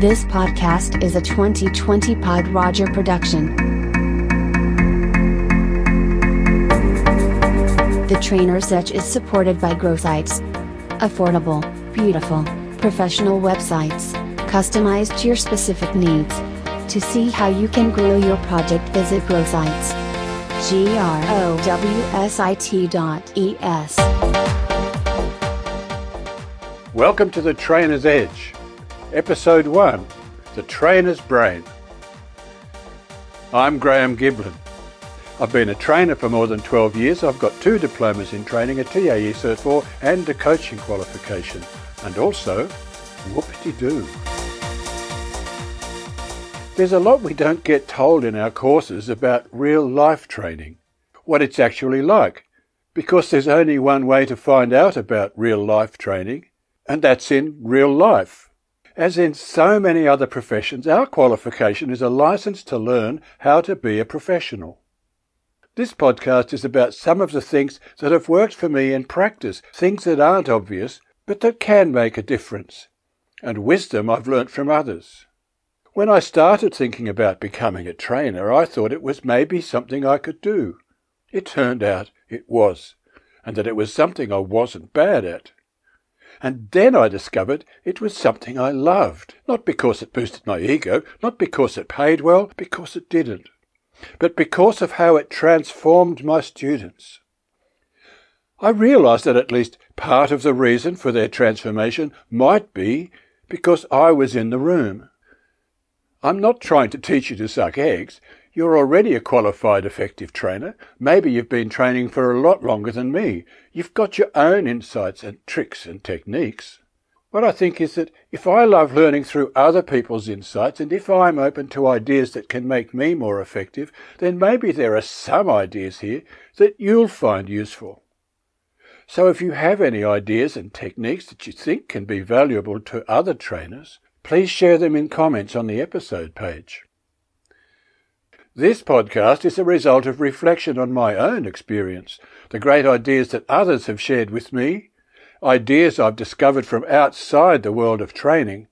This podcast is a 2020 Pod Roger production. The Trainer's Edge is supported by GrowSites. Affordable, beautiful, professional websites, customized to your specific needs. To see how you can grow your project, visit GrowSites. G R O W S I T dot E S. Welcome to the Trainer's Edge, Episode 1 The Trainer's Brain. I'm Graham Giblin. I've been a trainer for more than 12 years. I've got two diplomas in training, a TAE Cert 4 and a coaching qualification, and also whoopity doo. There's a lot we don't get told in our courses about real life training, what it's actually like, because there's only one way to find out about real life training, and that's in real life. As in so many other professions, our qualification is a license to learn how to be a professional. This podcast is about some of the things that have worked for me in practice, things that aren't obvious, but that can make a difference, and wisdom I've learnt from others. When I started thinking about becoming a trainer, I thought it was maybe something I could do. It turned out it was, and that it was something I wasn't bad at. And then I discovered it was something I loved, not because it boosted my ego, not because it paid well, because it didn't, but because of how it transformed my students. I realized that at least part of the reason for their transformation might be because I was in the room. I'm not trying to teach you to suck eggs. You're already a qualified effective trainer. Maybe you've been training for a lot longer than me. You've got your own insights and tricks and techniques. What I think is that if I love learning through other people's insights and if I'm open to ideas that can make me more effective, then maybe there are some ideas here that you'll find useful. So if you have any ideas and techniques that you think can be valuable to other trainers, please share them in comments on the episode page. This podcast is a result of reflection on my own experience, the great ideas that others have shared with me, ideas I've discovered from outside the world of training,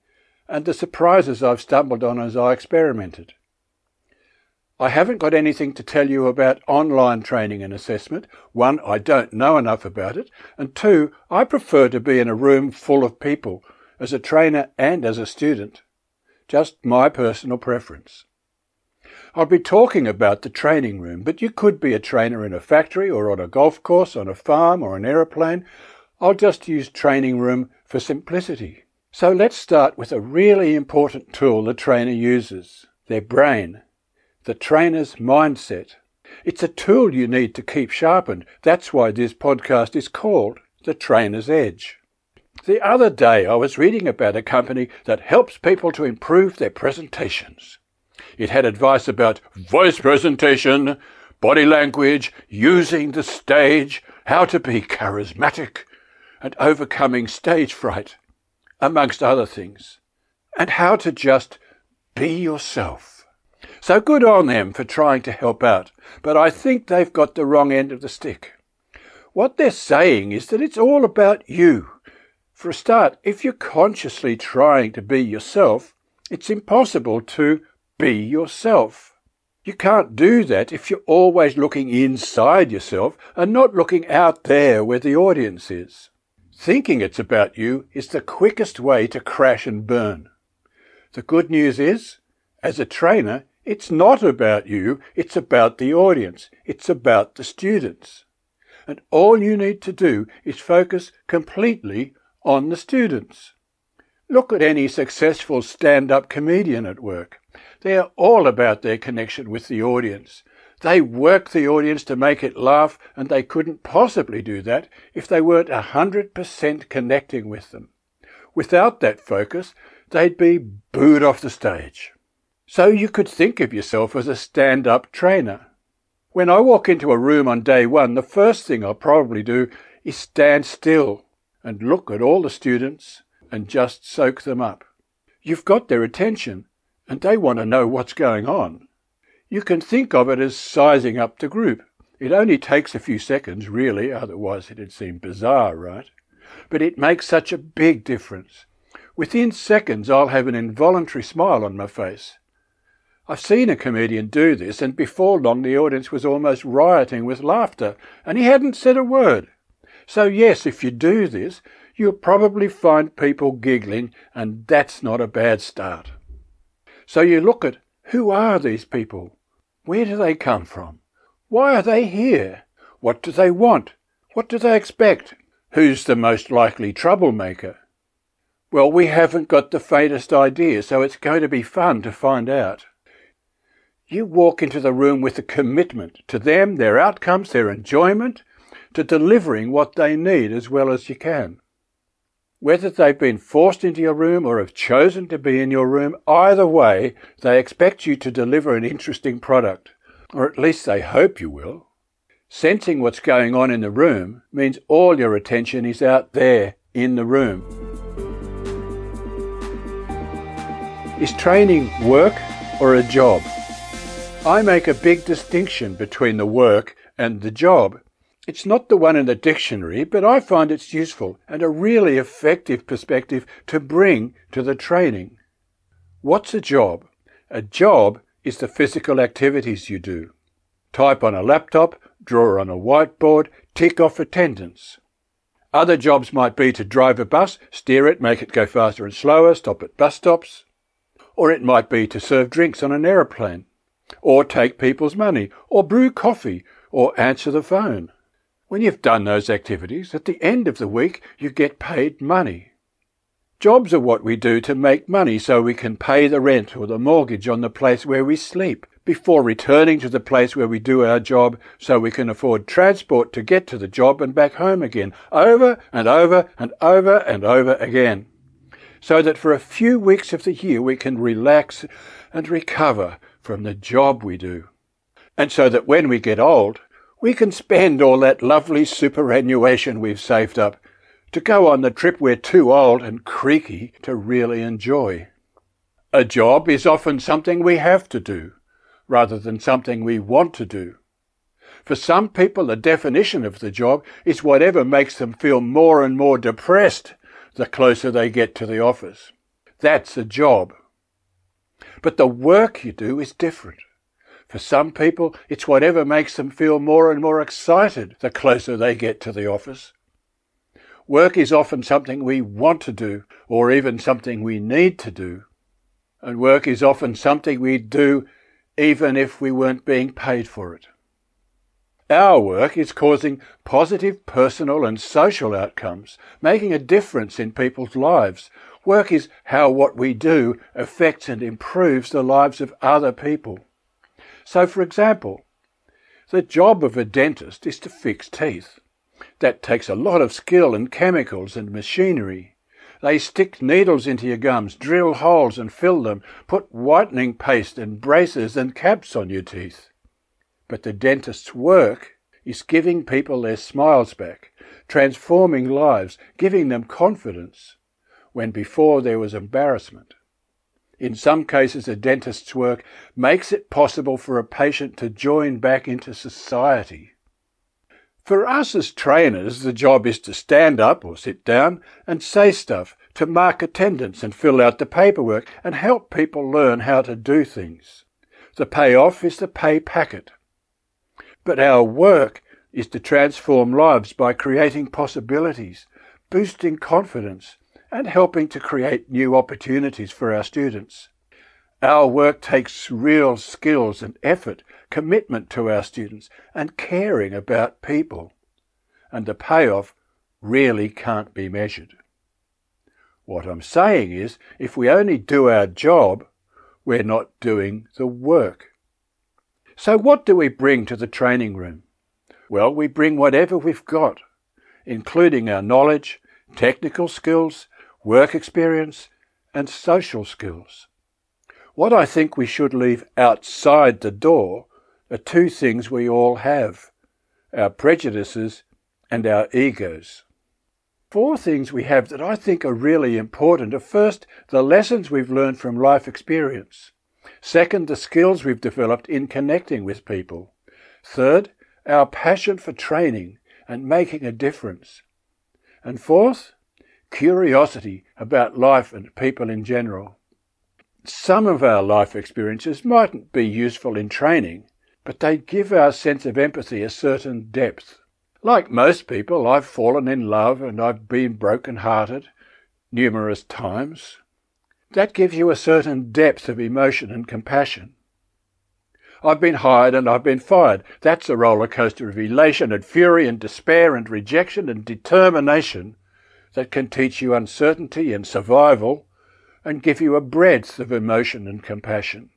and the surprises I've stumbled on as I experimented. I haven't got anything to tell you about online training and assessment. One, I don't know enough about it, and two, I prefer to be in a room full of people, as a trainer and as a student. Just my personal preference. I'll be talking about the training room, but you could be a trainer in a factory or on a golf course, on a farm or an aeroplane. I'll just use training room for simplicity. So let's start with a really important tool the trainer uses their brain, the trainer's mindset. It's a tool you need to keep sharpened. That's why this podcast is called The Trainer's Edge. The other day I was reading about a company that helps people to improve their presentations. It had advice about voice presentation, body language, using the stage, how to be charismatic, and overcoming stage fright, amongst other things, and how to just be yourself. So good on them for trying to help out, but I think they've got the wrong end of the stick. What they're saying is that it's all about you. For a start, if you're consciously trying to be yourself, it's impossible to be yourself. You can't do that if you're always looking inside yourself and not looking out there where the audience is. Thinking it's about you is the quickest way to crash and burn. The good news is, as a trainer, it's not about you, it's about the audience, it's about the students. And all you need to do is focus completely on the students. Look at any successful stand up comedian at work. They're all about their connection with the audience. They work the audience to make it laugh, and they couldn't possibly do that if they weren't a hundred percent connecting with them. Without that focus, they'd be booed off the stage. So you could think of yourself as a stand up trainer. When I walk into a room on day one, the first thing I'll probably do is stand still and look at all the students and just soak them up. You've got their attention, and they want to know what's going on. You can think of it as sizing up the group. It only takes a few seconds, really, otherwise it'd seem bizarre, right? But it makes such a big difference. Within seconds, I'll have an involuntary smile on my face. I've seen a comedian do this, and before long the audience was almost rioting with laughter, and he hadn't said a word. So, yes, if you do this, you'll probably find people giggling, and that's not a bad start. So you look at who are these people? Where do they come from? Why are they here? What do they want? What do they expect? Who's the most likely troublemaker? Well, we haven't got the faintest idea, so it's going to be fun to find out. You walk into the room with a commitment to them, their outcomes, their enjoyment, to delivering what they need as well as you can. Whether they've been forced into your room or have chosen to be in your room, either way, they expect you to deliver an interesting product, or at least they hope you will. Sensing what's going on in the room means all your attention is out there in the room. Is training work or a job? I make a big distinction between the work and the job. It's not the one in the dictionary, but I find it's useful and a really effective perspective to bring to the training. What's a job? A job is the physical activities you do. Type on a laptop, draw on a whiteboard, tick off attendance. Other jobs might be to drive a bus, steer it, make it go faster and slower, stop at bus stops. Or it might be to serve drinks on an aeroplane or take people's money, or brew coffee, or answer the phone. When you've done those activities, at the end of the week you get paid money. Jobs are what we do to make money so we can pay the rent or the mortgage on the place where we sleep, before returning to the place where we do our job so we can afford transport to get to the job and back home again, over and over and over and over again. So that for a few weeks of the year we can relax and recover from the job we do. And so that when we get old, we can spend all that lovely superannuation we've saved up to go on the trip we're too old and creaky to really enjoy. A job is often something we have to do, rather than something we want to do. For some people, the definition of the job is whatever makes them feel more and more depressed the closer they get to the office. That's a job. But the work you do is different. For some people, it's whatever makes them feel more and more excited the closer they get to the office. Work is often something we want to do, or even something we need to do. And work is often something we do even if we weren't being paid for it. Our work is causing positive personal and social outcomes, making a difference in people's lives, Work is how what we do affects and improves the lives of other people. So, for example, the job of a dentist is to fix teeth. That takes a lot of skill and chemicals and machinery. They stick needles into your gums, drill holes and fill them, put whitening paste and braces and caps on your teeth. But the dentist's work is giving people their smiles back, transforming lives, giving them confidence, when before there was embarrassment. In some cases, a dentist's work makes it possible for a patient to join back into society. For us as trainers, the job is to stand up or sit down and say stuff, to mark attendance and fill out the paperwork and help people learn how to do things. The payoff is the pay packet. But our work is to transform lives by creating possibilities, boosting confidence, and helping to create new opportunities for our students. Our work takes real skills and effort, commitment to our students, and caring about people. And the payoff really can't be measured. What I'm saying is, if we only do our job, we're not doing the work. So, what do we bring to the training room? Well, we bring whatever we've got, including our knowledge, technical skills, work experience, and social skills. What I think we should leave outside the door are two things we all have our prejudices and our egos. Four things we have that I think are really important are first, the lessons we've learned from life experience. Second, the skills we've developed in connecting with people. Third, our passion for training and making a difference. And fourth, curiosity about life and people in general. Some of our life experiences mightn't be useful in training, but they give our sense of empathy a certain depth. Like most people, I've fallen in love and I've been broken hearted numerous times. That gives you a certain depth of emotion and compassion. I've been hired and I've been fired. That's a roller coaster of elation and fury and despair and rejection and determination that can teach you uncertainty and survival and give you a breadth of emotion and compassion.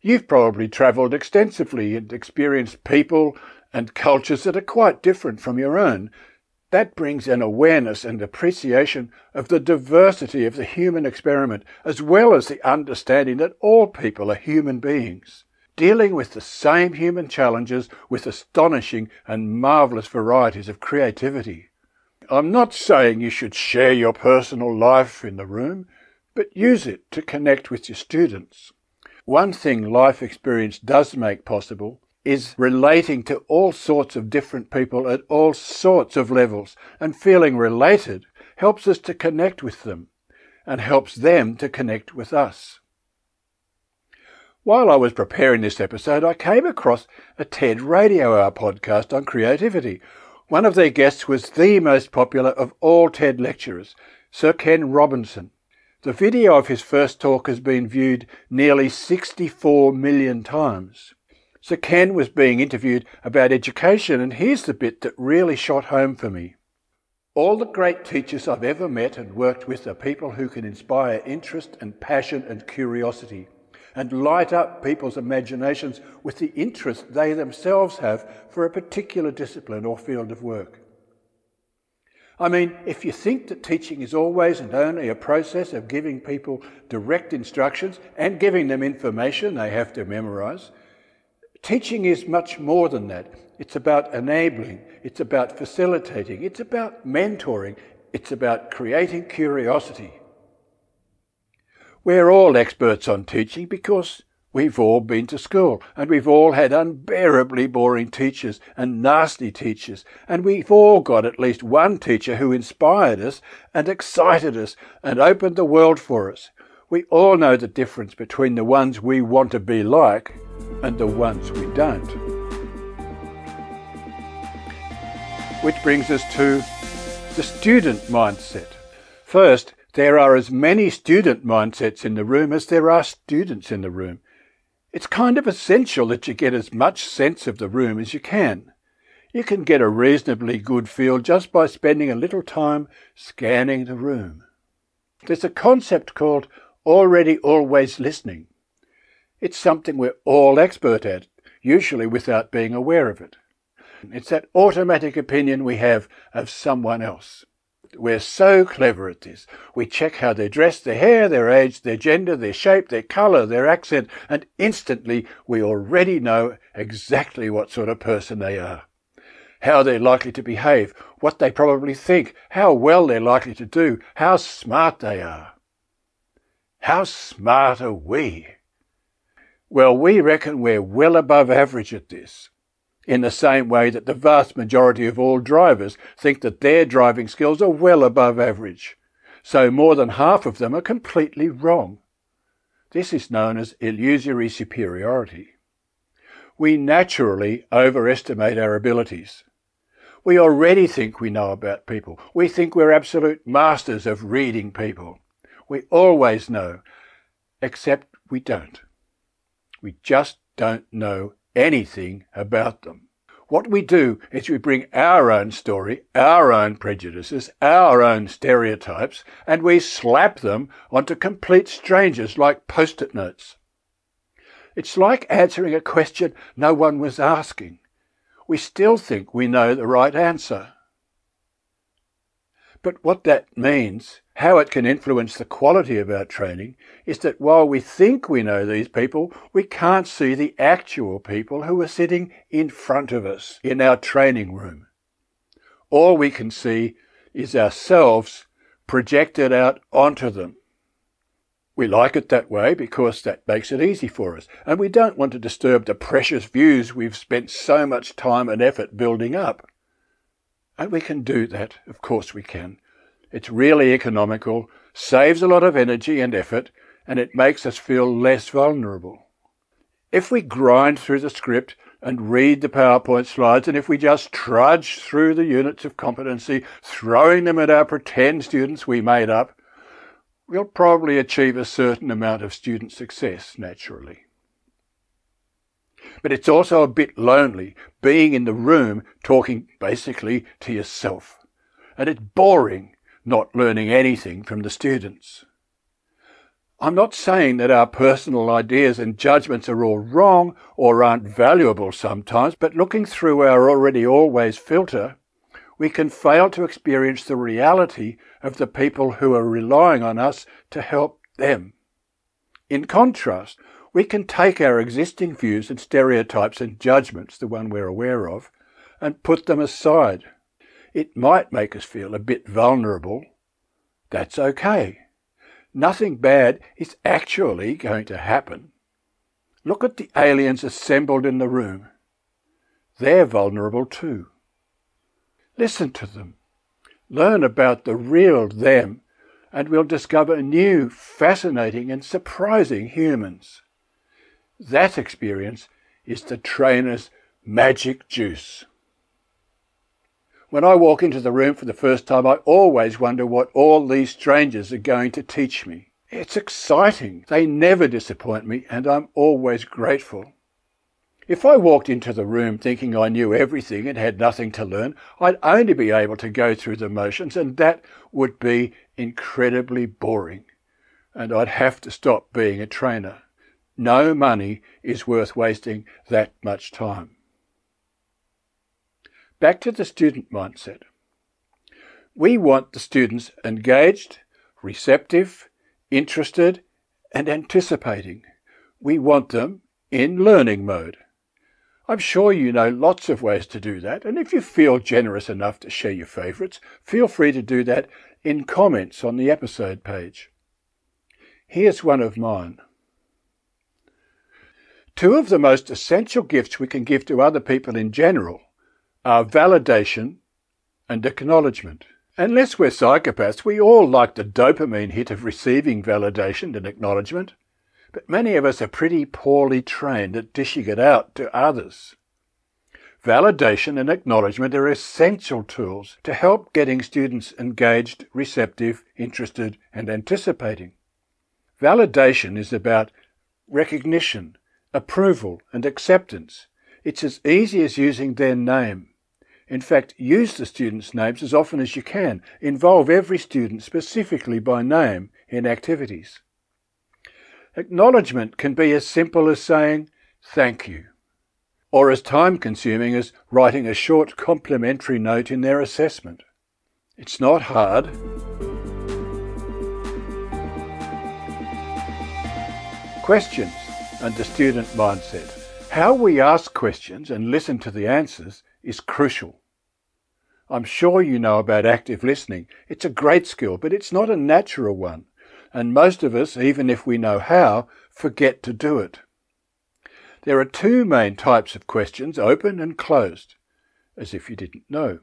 You've probably travelled extensively and experienced people and cultures that are quite different from your own, that brings an awareness and appreciation of the diversity of the human experiment, as well as the understanding that all people are human beings, dealing with the same human challenges with astonishing and marvellous varieties of creativity. I'm not saying you should share your personal life in the room, but use it to connect with your students. One thing life experience does make possible is relating to all sorts of different people at all sorts of levels, and feeling related helps us to connect with them and helps them to connect with us. While I was preparing this episode, I came across a TED Radio Hour podcast on creativity. One of their guests was the most popular of all TED lecturers, Sir Ken Robinson. The video of his first talk has been viewed nearly 64 million times. Sir Ken was being interviewed about education, and here's the bit that really shot home for me. All the great teachers I've ever met and worked with are people who can inspire interest and passion and curiosity and light up people's imaginations with the interest they themselves have for a particular discipline or field of work. I mean, if you think that teaching is always and only a process of giving people direct instructions and giving them information they have to memorize, Teaching is much more than that. It's about enabling, it's about facilitating, it's about mentoring, it's about creating curiosity. We're all experts on teaching because we've all been to school and we've all had unbearably boring teachers and nasty teachers and we've all got at least one teacher who inspired us and excited us and opened the world for us. We all know the difference between the ones we want to be like and the ones we don't. Which brings us to the student mindset. First, there are as many student mindsets in the room as there are students in the room. It's kind of essential that you get as much sense of the room as you can. You can get a reasonably good feel just by spending a little time scanning the room. There's a concept called already always listening. It's something we're all expert at, usually without being aware of it. It's that automatic opinion we have of someone else. We're so clever at this. We check how they dress, their hair, their age, their gender, their shape, their colour, their accent, and instantly we already know exactly what sort of person they are. How they're likely to behave, what they probably think, how well they're likely to do, how smart they are. How smart are we? Well, we reckon we're well above average at this, in the same way that the vast majority of all drivers think that their driving skills are well above average. So more than half of them are completely wrong. This is known as illusory superiority. We naturally overestimate our abilities. We already think we know about people. We think we're absolute masters of reading people. We always know, except we don't. We just don't know anything about them. What we do is we bring our own story, our own prejudices, our own stereotypes, and we slap them onto complete strangers like post it notes. It's like answering a question no one was asking. We still think we know the right answer. But what that means, how it can influence the quality of our training, is that while we think we know these people, we can't see the actual people who are sitting in front of us in our training room. All we can see is ourselves projected out onto them. We like it that way because that makes it easy for us, and we don't want to disturb the precious views we've spent so much time and effort building up. And we can do that, of course we can. It's really economical, saves a lot of energy and effort, and it makes us feel less vulnerable. If we grind through the script and read the PowerPoint slides, and if we just trudge through the units of competency, throwing them at our pretend students we made up, we'll probably achieve a certain amount of student success naturally. But it's also a bit lonely being in the room talking basically to yourself. And it's boring not learning anything from the students. I'm not saying that our personal ideas and judgments are all wrong or aren't valuable sometimes, but looking through our already always filter, we can fail to experience the reality of the people who are relying on us to help them. In contrast, we can take our existing views and stereotypes and judgments, the one we're aware of, and put them aside. It might make us feel a bit vulnerable. That's okay. Nothing bad is actually going to happen. Look at the aliens assembled in the room. They're vulnerable too. Listen to them. Learn about the real them, and we'll discover new, fascinating, and surprising humans. That experience is the trainer's magic juice. When I walk into the room for the first time, I always wonder what all these strangers are going to teach me. It's exciting. They never disappoint me, and I'm always grateful. If I walked into the room thinking I knew everything and had nothing to learn, I'd only be able to go through the motions, and that would be incredibly boring. And I'd have to stop being a trainer. No money is worth wasting that much time. Back to the student mindset. We want the students engaged, receptive, interested, and anticipating. We want them in learning mode. I'm sure you know lots of ways to do that, and if you feel generous enough to share your favourites, feel free to do that in comments on the episode page. Here's one of mine. Two of the most essential gifts we can give to other people in general are validation and acknowledgement. Unless we're psychopaths, we all like the dopamine hit of receiving validation and acknowledgement, but many of us are pretty poorly trained at dishing it out to others. Validation and acknowledgement are essential tools to help getting students engaged, receptive, interested, and anticipating. Validation is about recognition, approval, and acceptance. It's as easy as using their name. In fact, use the students' names as often as you can. Involve every student specifically by name in activities. Acknowledgement can be as simple as saying thank you, or as time consuming as writing a short complimentary note in their assessment. It's not hard. Questions and the student mindset. How we ask questions and listen to the answers is crucial. I'm sure you know about active listening. It's a great skill, but it's not a natural one. And most of us, even if we know how, forget to do it. There are two main types of questions, open and closed, as if you didn't know.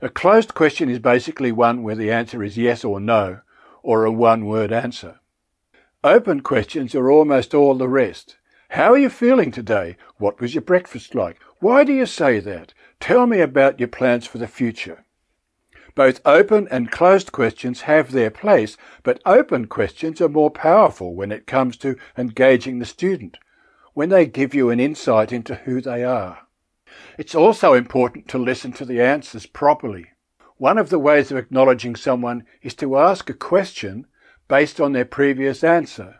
A closed question is basically one where the answer is yes or no, or a one word answer. Open questions are almost all the rest. How are you feeling today? What was your breakfast like? Why do you say that? Tell me about your plans for the future. Both open and closed questions have their place, but open questions are more powerful when it comes to engaging the student, when they give you an insight into who they are. It's also important to listen to the answers properly. One of the ways of acknowledging someone is to ask a question based on their previous answer.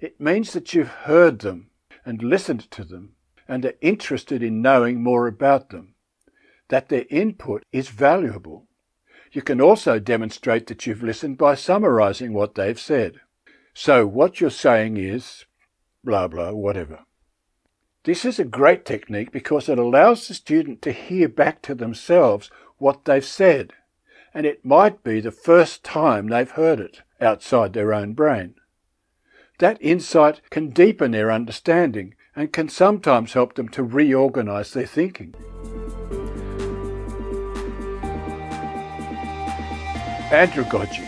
It means that you've heard them and listened to them and are interested in knowing more about them that their input is valuable. You can also demonstrate that you've listened by summarizing what they've said. So what you're saying is blah blah, whatever. This is a great technique because it allows the student to hear back to themselves what they've said, and it might be the first time they've heard it outside their own brain. That insight can deepen their understanding and can sometimes help them to reorganize their thinking. Andragogy.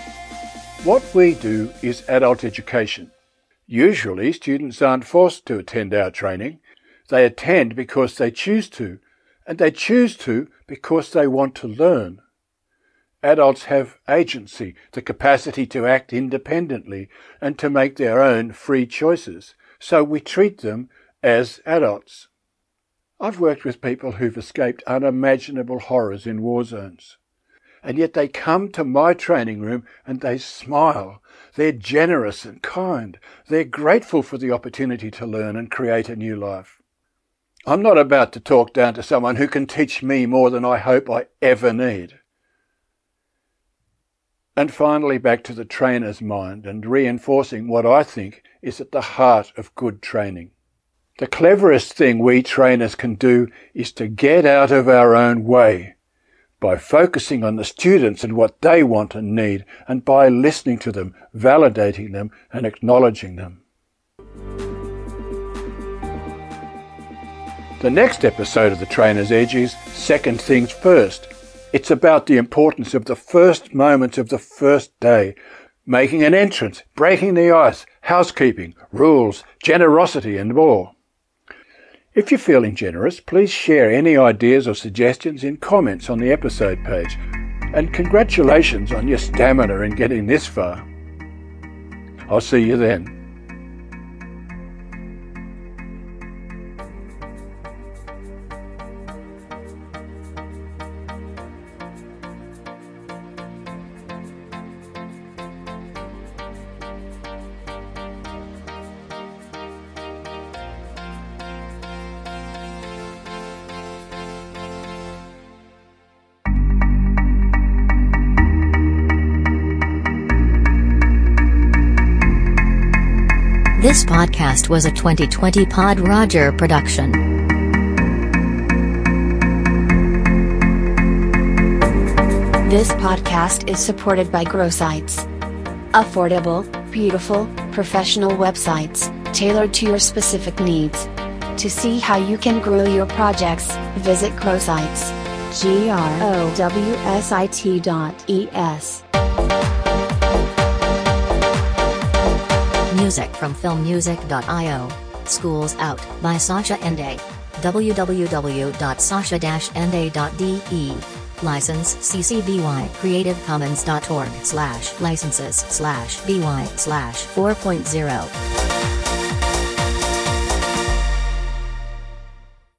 What we do is adult education. Usually, students aren't forced to attend our training. They attend because they choose to, and they choose to because they want to learn. Adults have agency, the capacity to act independently and to make their own free choices, so we treat them as adults. I've worked with people who've escaped unimaginable horrors in war zones. And yet they come to my training room and they smile. They're generous and kind. They're grateful for the opportunity to learn and create a new life. I'm not about to talk down to someone who can teach me more than I hope I ever need. And finally, back to the trainer's mind and reinforcing what I think is at the heart of good training. The cleverest thing we trainers can do is to get out of our own way by focusing on the students and what they want and need, and by listening to them, validating them, and acknowledging them. The next episode of The Trainer's Edge is Second Things First. It's about the importance of the first moments of the first day, making an entrance, breaking the ice, housekeeping, rules, generosity, and more. If you're feeling generous, please share any ideas or suggestions in comments on the episode page. And congratulations on your stamina in getting this far. I'll see you then. Podcast was a 2020 Pod Roger production. This podcast is supported by GrowSites. Affordable, beautiful, professional websites, tailored to your specific needs. To see how you can grow your projects, visit GrowSites. G R O W S I T dot E Music from filmmusic.io. Schools Out by Sascha Ende. www.sascha-ende.de. License CC BY creativecommons.org slash licenses slash BY slash 4.0.